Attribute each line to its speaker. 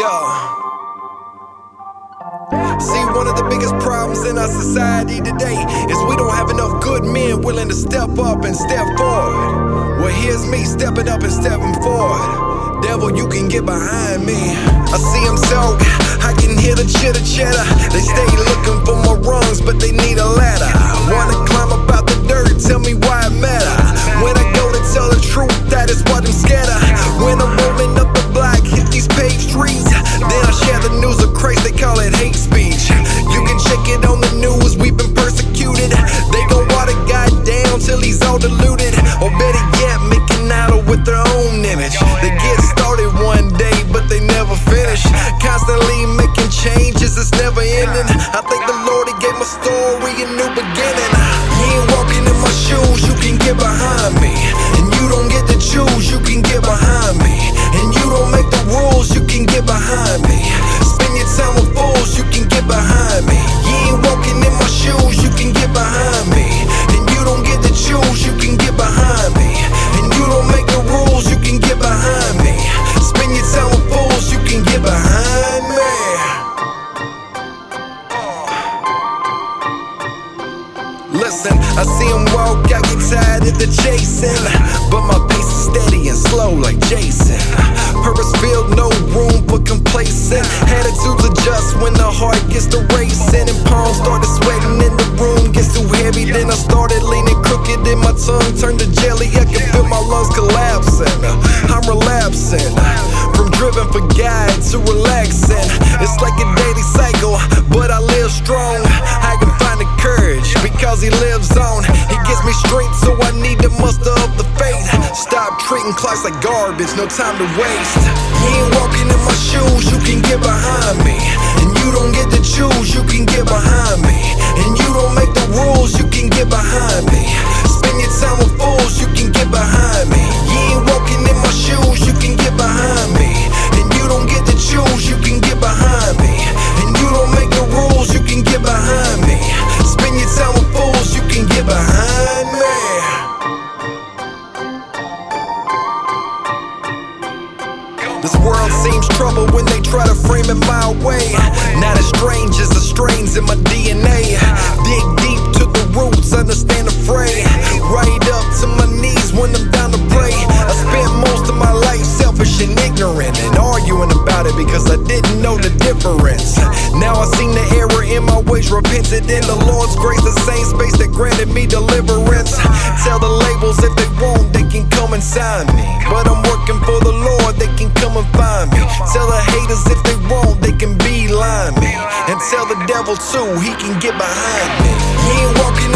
Speaker 1: Yeah. See, one of the biggest problems in our society today is we don't have enough good men willing to step up and step forward. Well, here's me stepping up and stepping forward. Devil, you can get behind me. I see him so, I can hear the chitter chatter. They stay looking for my wrongs, but they need a it's never ending. I thank the Lord, He gave my story a new beginning. You ain't walking in my shoes, you can get behind me. And you don't get to choose, you can get behind me. Listen, I see him walk, I get tired of the chasing. But my pace is steady and slow like Jason. Purpose filled, no room for complacent. Attitudes adjust when the heart gets to racing. And palms started sweating in the room, gets too heavy. Then I started leaning crooked and my tongue turned to jelly. I can feel my lungs collapsing. I'm relapsing. From driven for God to relaxing. It's like a daily cycle, but I live strong. I because he lives on. He gives me strength, so I need to muster up the faith. Stop treating clocks like garbage, no time to waste. You ain't walking in my shoes, you can get behind me. And you don't get to choose, you can get behind me. This world seems trouble when they try to frame it my way. Not as strange as the strains in my DNA. Dig deep to the roots, understand the fray. Right up to my knees when I'm down to pray. I spent most of my life selfish and ignorant and arguing about it because I didn't know the difference. Now I seen the error in my ways, repented in the Lord's grace, the same find me. Tell the haters if they want, they can beeline me. And tell the devil too, he can get behind me. You ain't walking